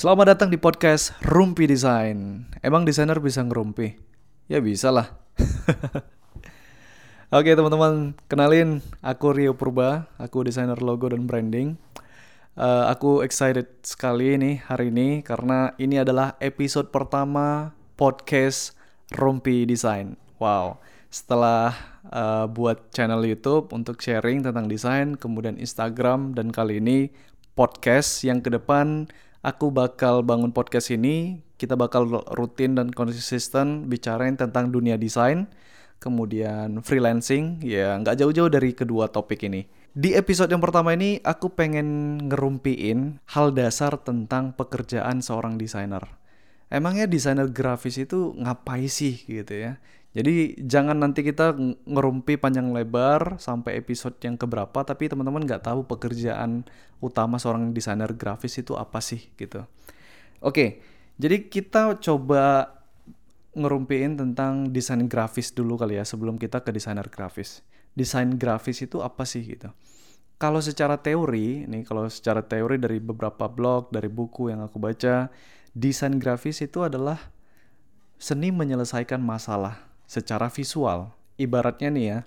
Selamat datang di podcast Rumpi Design. Emang desainer bisa ngerumpi? Ya bisa lah. Oke teman-teman, kenalin aku Rio Purba, aku desainer logo dan branding. Uh, aku excited sekali nih hari ini karena ini adalah episode pertama podcast Rumpi Design. Wow, setelah uh, buat channel YouTube untuk sharing tentang desain, kemudian Instagram dan kali ini podcast yang ke depan aku bakal bangun podcast ini, kita bakal rutin dan konsisten bicarain tentang dunia desain, kemudian freelancing, ya nggak jauh-jauh dari kedua topik ini. Di episode yang pertama ini, aku pengen ngerumpiin hal dasar tentang pekerjaan seorang desainer. Emangnya desainer grafis itu ngapain sih gitu ya? Jadi jangan nanti kita ngerumpi panjang lebar sampai episode yang keberapa, tapi teman-teman nggak tahu pekerjaan utama seorang desainer grafis itu apa sih gitu. Oke, jadi kita coba ngerumpiin tentang desain grafis dulu kali ya sebelum kita ke desainer grafis. Desain grafis itu apa sih gitu? Kalau secara teori, nih kalau secara teori dari beberapa blog, dari buku yang aku baca, desain grafis itu adalah seni menyelesaikan masalah secara visual. Ibaratnya nih ya,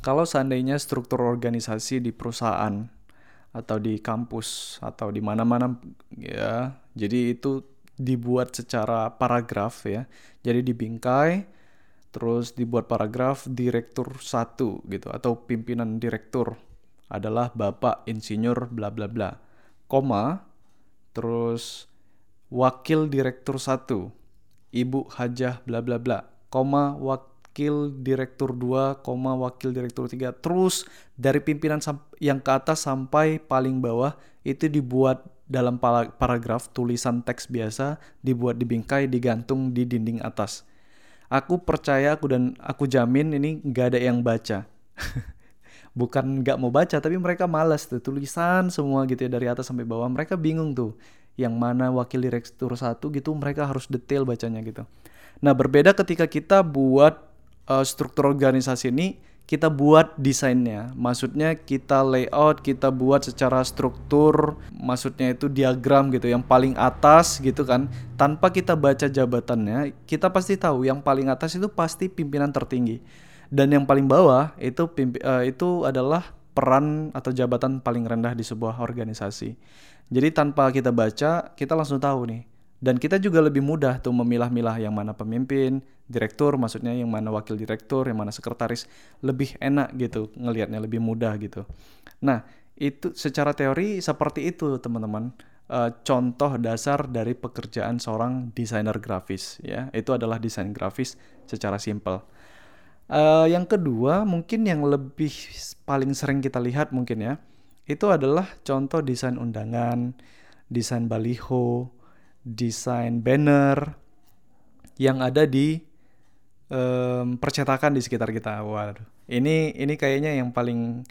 kalau seandainya struktur organisasi di perusahaan atau di kampus atau di mana-mana ya, jadi itu dibuat secara paragraf ya. Jadi dibingkai terus dibuat paragraf direktur satu gitu atau pimpinan direktur adalah Bapak Insinyur bla bla bla. Koma terus wakil direktur satu Ibu Hajah bla bla bla koma wakil direktur 2, koma wakil direktur 3. Terus dari pimpinan yang ke atas sampai paling bawah itu dibuat dalam paragraf tulisan teks biasa, dibuat di bingkai, digantung di dinding atas. Aku percaya aku dan aku jamin ini nggak ada yang baca. Bukan nggak mau baca, tapi mereka malas tuh tulisan semua gitu ya dari atas sampai bawah. Mereka bingung tuh yang mana wakil direktur satu gitu mereka harus detail bacanya gitu. Nah, berbeda ketika kita buat uh, struktur organisasi ini, kita buat desainnya. Maksudnya kita layout, kita buat secara struktur, maksudnya itu diagram gitu, yang paling atas gitu kan. Tanpa kita baca jabatannya, kita pasti tahu yang paling atas itu pasti pimpinan tertinggi. Dan yang paling bawah itu pimpi, uh, itu adalah peran atau jabatan paling rendah di sebuah organisasi. Jadi tanpa kita baca, kita langsung tahu nih dan kita juga lebih mudah tuh memilah-milah yang mana pemimpin, direktur, maksudnya yang mana wakil direktur, yang mana sekretaris, lebih enak gitu ngelihatnya lebih mudah gitu. Nah, itu secara teori seperti itu teman-teman. E, contoh dasar dari pekerjaan seorang desainer grafis ya, itu adalah desain grafis secara simpel. E, yang kedua mungkin yang lebih paling sering kita lihat mungkin ya, itu adalah contoh desain undangan, desain baliho, desain banner yang ada di um, percetakan di sekitar kita. Waduh, ini ini kayaknya yang paling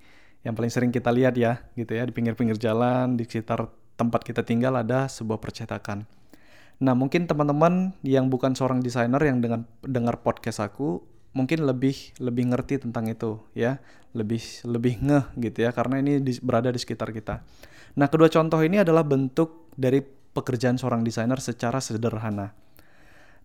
yang paling sering kita lihat ya, gitu ya di pinggir-pinggir jalan di sekitar tempat kita tinggal ada sebuah percetakan. Nah, mungkin teman-teman yang bukan seorang desainer yang dengan dengar podcast aku mungkin lebih lebih ngerti tentang itu ya, lebih lebih ngeh gitu ya karena ini di, berada di sekitar kita. Nah, kedua contoh ini adalah bentuk dari pekerjaan seorang desainer secara sederhana.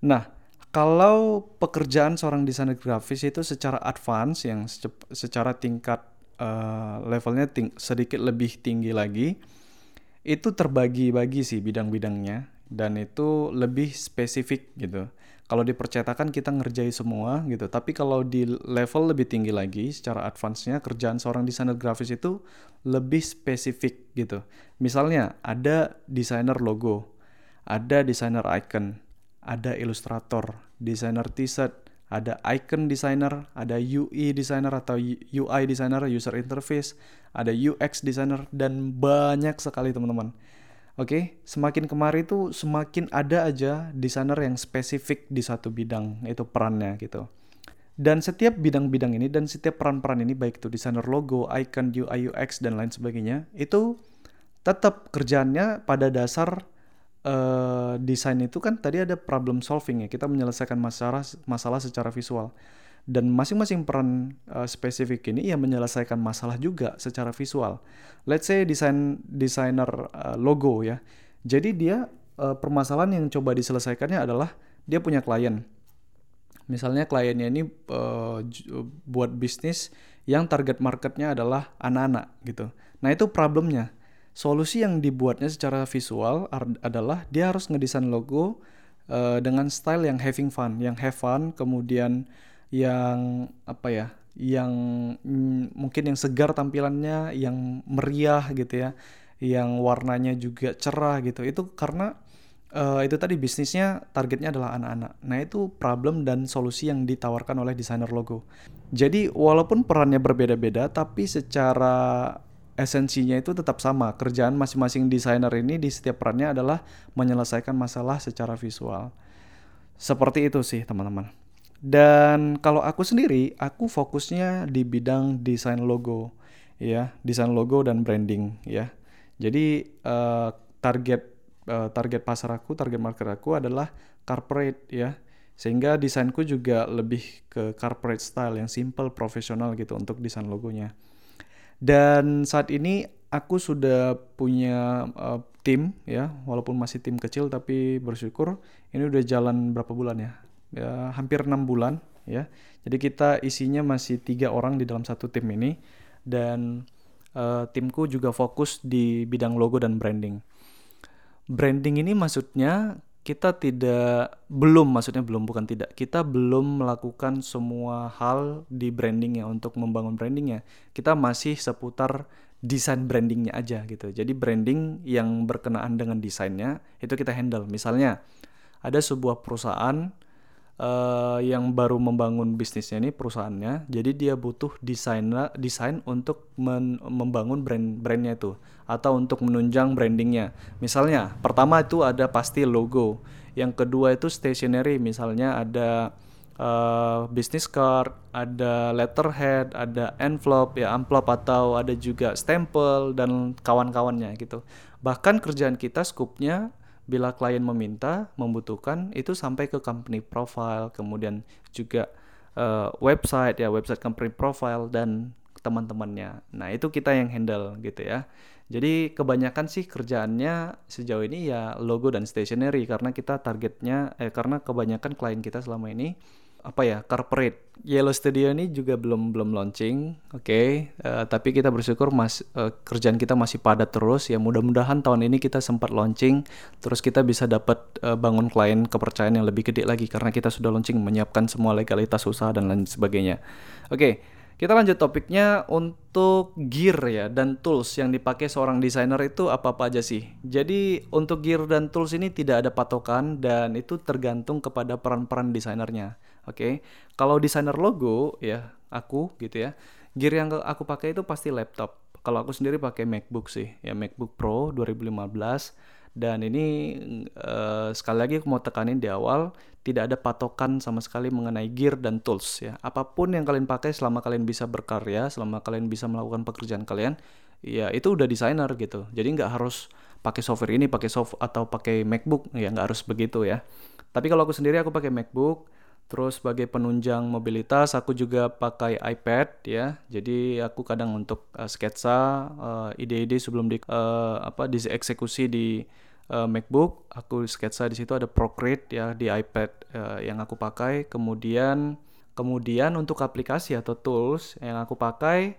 Nah, kalau pekerjaan seorang desainer grafis itu secara advance yang secara tingkat uh, levelnya ting sedikit lebih tinggi lagi, itu terbagi-bagi sih bidang-bidangnya dan itu lebih spesifik gitu. Kalau di percetakan kita ngerjai semua gitu, tapi kalau di level lebih tinggi lagi secara advance-nya kerjaan seorang desainer grafis itu lebih spesifik gitu. Misalnya ada desainer logo, ada desainer icon, ada ilustrator, desainer t-shirt, ada icon designer, ada UI designer atau UI designer, user interface, ada UX designer dan banyak sekali teman-teman. Oke, okay? semakin kemari itu semakin ada aja desainer yang spesifik di satu bidang itu perannya gitu. Dan setiap bidang-bidang ini dan setiap peran-peran ini baik itu desainer logo, icon, UI, UX dan lain sebagainya itu tetap kerjaannya pada dasar uh, desain itu kan tadi ada problem solving ya kita menyelesaikan masalah masalah secara visual dan masing-masing peran uh, spesifik ini ya menyelesaikan masalah juga secara visual. Let's say desain desainer uh, logo ya. Jadi dia uh, permasalahan yang coba diselesaikannya adalah dia punya klien. Misalnya kliennya ini uh, buat bisnis yang target marketnya adalah anak-anak gitu. Nah itu problemnya. Solusi yang dibuatnya secara visual adalah dia harus ngedesain logo uh, dengan style yang having fun, yang have fun, kemudian yang apa ya, yang mm, mungkin yang segar tampilannya, yang meriah gitu ya, yang warnanya juga cerah gitu. Itu karena uh, itu tadi bisnisnya targetnya adalah anak-anak. Nah itu problem dan solusi yang ditawarkan oleh desainer logo. Jadi walaupun perannya berbeda-beda, tapi secara esensinya itu tetap sama. Kerjaan masing-masing desainer ini di setiap perannya adalah menyelesaikan masalah secara visual. Seperti itu sih teman-teman. Dan kalau aku sendiri, aku fokusnya di bidang desain logo, ya, desain logo dan branding, ya. Jadi uh, target uh, target pasar aku, target market aku adalah corporate, ya. Sehingga desainku juga lebih ke corporate style yang simple, profesional gitu untuk desain logonya. Dan saat ini aku sudah punya uh, tim ya, walaupun masih tim kecil tapi bersyukur ini udah jalan berapa bulan ya? Ya hampir enam bulan ya. Jadi kita isinya masih tiga orang di dalam satu tim ini. Dan uh, timku juga fokus di bidang logo dan branding. Branding ini maksudnya kita tidak belum maksudnya belum bukan tidak. Kita belum melakukan semua hal di brandingnya untuk membangun brandingnya. Kita masih seputar desain brandingnya aja gitu. Jadi branding yang berkenaan dengan desainnya itu kita handle. Misalnya ada sebuah perusahaan uh, yang baru membangun bisnisnya ini perusahaannya jadi dia butuh desain desain untuk men, membangun brand brandnya itu atau untuk menunjang brandingnya. Misalnya pertama itu ada pasti logo yang kedua itu stationery misalnya ada uh, business card ada letterhead ada envelope ya amplop atau ada juga stempel dan kawan-kawannya gitu. Bahkan kerjaan kita skupnya bila klien meminta, membutuhkan itu sampai ke company profile, kemudian juga uh, website ya, website company profile dan teman-temannya. Nah, itu kita yang handle gitu ya. Jadi kebanyakan sih kerjaannya sejauh ini ya logo dan stationery karena kita targetnya eh karena kebanyakan klien kita selama ini apa ya corporate Yellow Studio ini juga belum belum launching oke okay? uh, eh, tapi kita bersyukur mas uh, kerjaan kita masih padat terus ya mudah-mudahan tahun ini kita sempat launching terus kita bisa dapat uh, bangun klien kepercayaan yang lebih gede lagi karena kita sudah launching menyiapkan semua legalitas usaha dan lain sebagainya oke okay. Kita lanjut topiknya untuk gear ya dan tools yang dipakai seorang desainer itu apa-apa aja sih. Jadi untuk gear dan tools ini tidak ada patokan dan itu tergantung kepada peran-peran desainernya. Oke, okay? kalau desainer logo ya aku gitu ya, gear yang aku pakai itu pasti laptop. Kalau aku sendiri pakai MacBook sih, ya MacBook Pro 2015 dan ini uh, sekali lagi aku mau tekanin di awal tidak ada patokan sama sekali mengenai gear dan tools ya. Apa pun yang kalian pakai selama kalian bisa berkarya, selama kalian bisa melakukan pekerjaan kalian, ya itu udah desainer gitu. Jadi nggak harus pakai software ini, pakai soft atau pakai MacBook ya nggak harus begitu ya. Tapi kalau aku sendiri aku pakai MacBook Terus sebagai penunjang mobilitas aku juga pakai iPad ya. Jadi aku kadang untuk uh, sketsa ide ide-ide sebelum di uh, apa dieksekusi di uh, MacBook, aku sketsa di situ ada Procreate ya di iPad uh, yang aku pakai. Kemudian kemudian untuk aplikasi atau tools yang aku pakai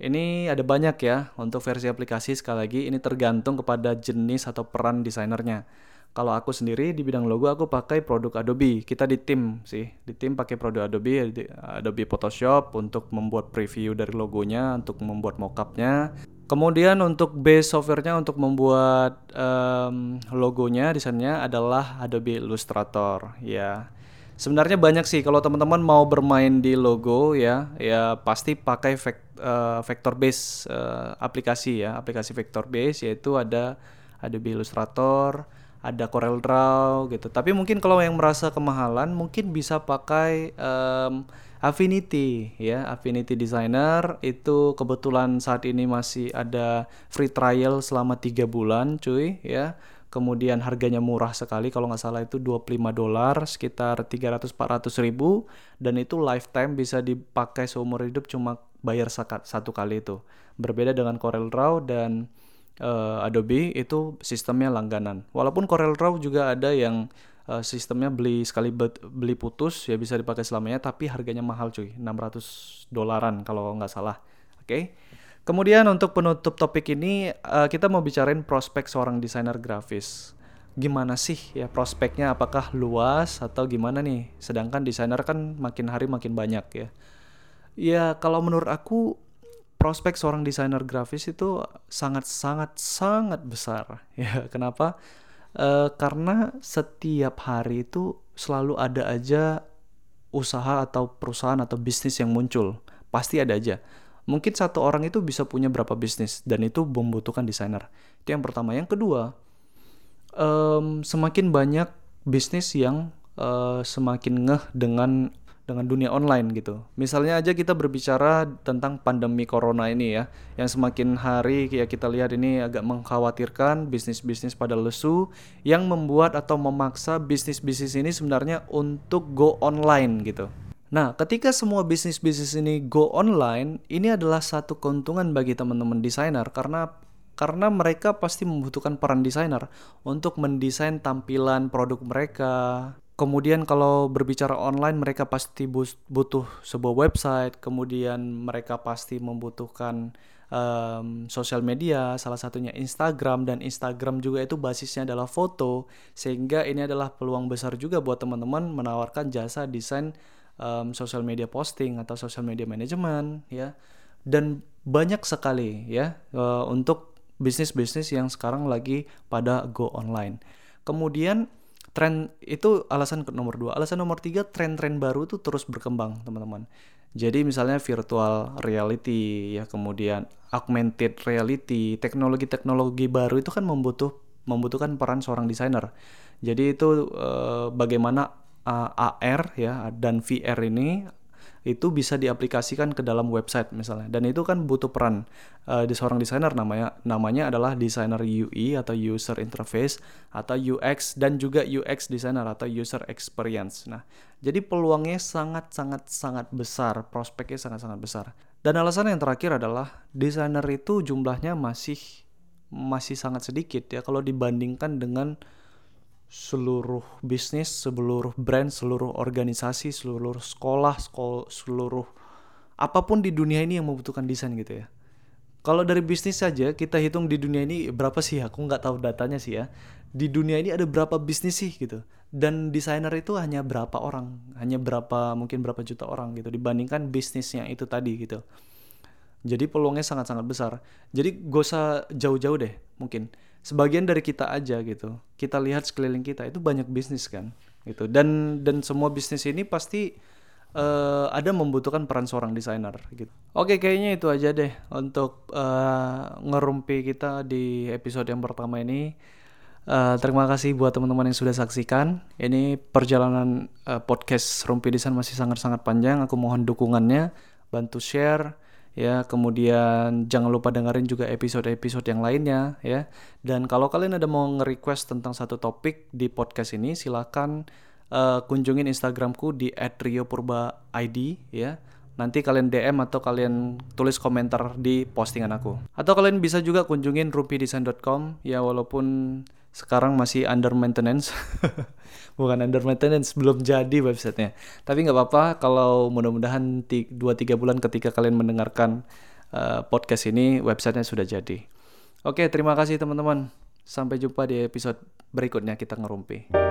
ini ada banyak ya untuk versi aplikasi sekali lagi ini tergantung kepada jenis atau peran desainernya. Kalau aku sendiri di bidang logo aku pakai produk Adobe. Kita di tim sih, di tim pakai produk Adobe, Adobe Photoshop untuk membuat preview dari logonya, untuk membuat mockupnya. Kemudian untuk base softwarenya untuk membuat um, logonya, desainnya adalah Adobe Illustrator. Ya, sebenarnya banyak sih kalau teman-teman mau bermain di logo ya, ya pasti pakai vect, uh, vector base uh, aplikasi ya, aplikasi vector base yaitu ada Adobe Illustrator ada Corel Draw gitu. Tapi mungkin kalau yang merasa kemahalan mungkin bisa pakai um, Affinity ya, Affinity Designer itu kebetulan saat ini masih ada free trial selama tiga bulan cuy ya. Kemudian harganya murah sekali kalau nggak salah itu 25 dolar sekitar 300-400 ribu dan itu lifetime bisa dipakai seumur hidup cuma bayar satu kali itu. Berbeda dengan Corel Draw dan uh, Adobe itu sistemnya langganan. Walaupun Corel Draw juga ada yang uh, sistemnya beli sekali beli putus ya bisa dipakai selamanya tapi harganya mahal cuy. 600 dolaran kalau nggak salah. Oke? Okay? kemudian untuk penutup topik ini uh, kita mau bicarain prospek seorang desainer grafis. Gimana sih ya prospeknya? Apakah luas atau gimana nih? Sedangkan desainer kan makin hari makin banyak ya. Ya kalau menurut aku prospek seorang desainer grafis itu sangat sangat sangat besar. Ya kenapa? Uh, karena setiap hari itu selalu ada aja usaha atau perusahaan atau bisnis yang muncul. Pasti ada aja. Mungkin satu orang itu bisa punya berapa bisnis dan itu membutuhkan desainer. Itu yang pertama. Yang kedua um, semakin banyak bisnis yang uh, semakin ngeh dengan dengan dunia online gitu. Misalnya aja kita berbicara tentang pandemi corona ini ya, yang semakin hari ya kita lihat ini agak mengkhawatirkan bisnis-bisnis pada lesu yang membuat atau memaksa bisnis-bisnis ini sebenarnya untuk go online gitu. Nah, ketika semua bisnis-bisnis ini go online, ini adalah satu keuntungan bagi teman-teman desainer karena karena mereka pasti membutuhkan peran desainer untuk mendesain tampilan produk mereka. Kemudian kalau berbicara online mereka pasti butuh sebuah website, kemudian mereka pasti membutuhkan um, sosial media, salah satunya Instagram dan Instagram juga itu basisnya adalah foto, sehingga ini adalah peluang besar juga buat teman-teman menawarkan jasa desain um, sosial media posting atau sosial media management ya. Dan banyak sekali ya uh, untuk bisnis-bisnis yang sekarang lagi pada go online. Kemudian tren itu alasan nomor dua. Alasan nomor tiga tren-tren baru itu terus berkembang teman-teman. Jadi misalnya virtual reality ya kemudian augmented reality, teknologi-teknologi baru itu kan membutuh membutuhkan peran seorang desainer. Jadi itu eh, bagaimana uh, eh, AR ya dan VR ini itu bisa diaplikasikan ke dalam website misalnya dan itu kan butuh peran uh, di seorang desainer namanya namanya adalah desainer UI atau user interface atau UX dan juga UX designer atau user experience. Nah, jadi peluangnya sangat sangat sangat besar, prospeknya sangat sangat besar. Dan alasan yang terakhir adalah desainer itu jumlahnya masih masih sangat sedikit ya kalau dibandingkan dengan seluruh bisnis, seluruh brand, seluruh organisasi, seluruh sekolah, sekolah, seluruh apa pun di dunia ini yang membutuhkan desain gitu ya. Kalau dari bisnis saja kita hitung di dunia ini berapa sih? Aku nggak tahu datanya sih ya. Di dunia ini ada berapa bisnis sih gitu. Dan desainer itu hanya berapa orang, hanya berapa mungkin berapa juta orang gitu dibandingkan bisnisnya itu tadi gitu. Jadi peluangnya sangat-sangat besar. Jadi gak usah jauh-jauh deh mungkin sebagian dari kita aja gitu. Kita lihat sekeliling kita itu banyak bisnis kan gitu. Dan dan semua bisnis ini pasti uh, ada membutuhkan peran seorang desainer gitu. Oke kayaknya itu aja deh untuk uh, ngerumpi kita di episode yang pertama ini. Uh, terima kasih buat teman-teman yang sudah saksikan. Ini perjalanan uh, podcast rumpi desain masih sangat-sangat panjang. Aku mohon dukungannya. Bantu share ya kemudian jangan lupa dengerin juga episode-episode yang lainnya ya. Dan kalau kalian ada mau nge-request tentang satu topik di podcast ini silakan uh, kunjungin instagramku di @riopurba_id ya. Nanti kalian DM atau kalian tulis komentar di postingan aku. Atau kalian bisa juga kunjungin rumpidesign.com ya walaupun sekarang masih under maintenance. Bukan under maintenance belum jadi websitenya. Tapi nggak apa-apa kalau mudah-mudahan 2-3 bulan ketika kalian mendengarkan uh, podcast ini websitenya sudah jadi. Oke terima kasih teman-teman. Sampai jumpa di episode berikutnya kita ngerumpi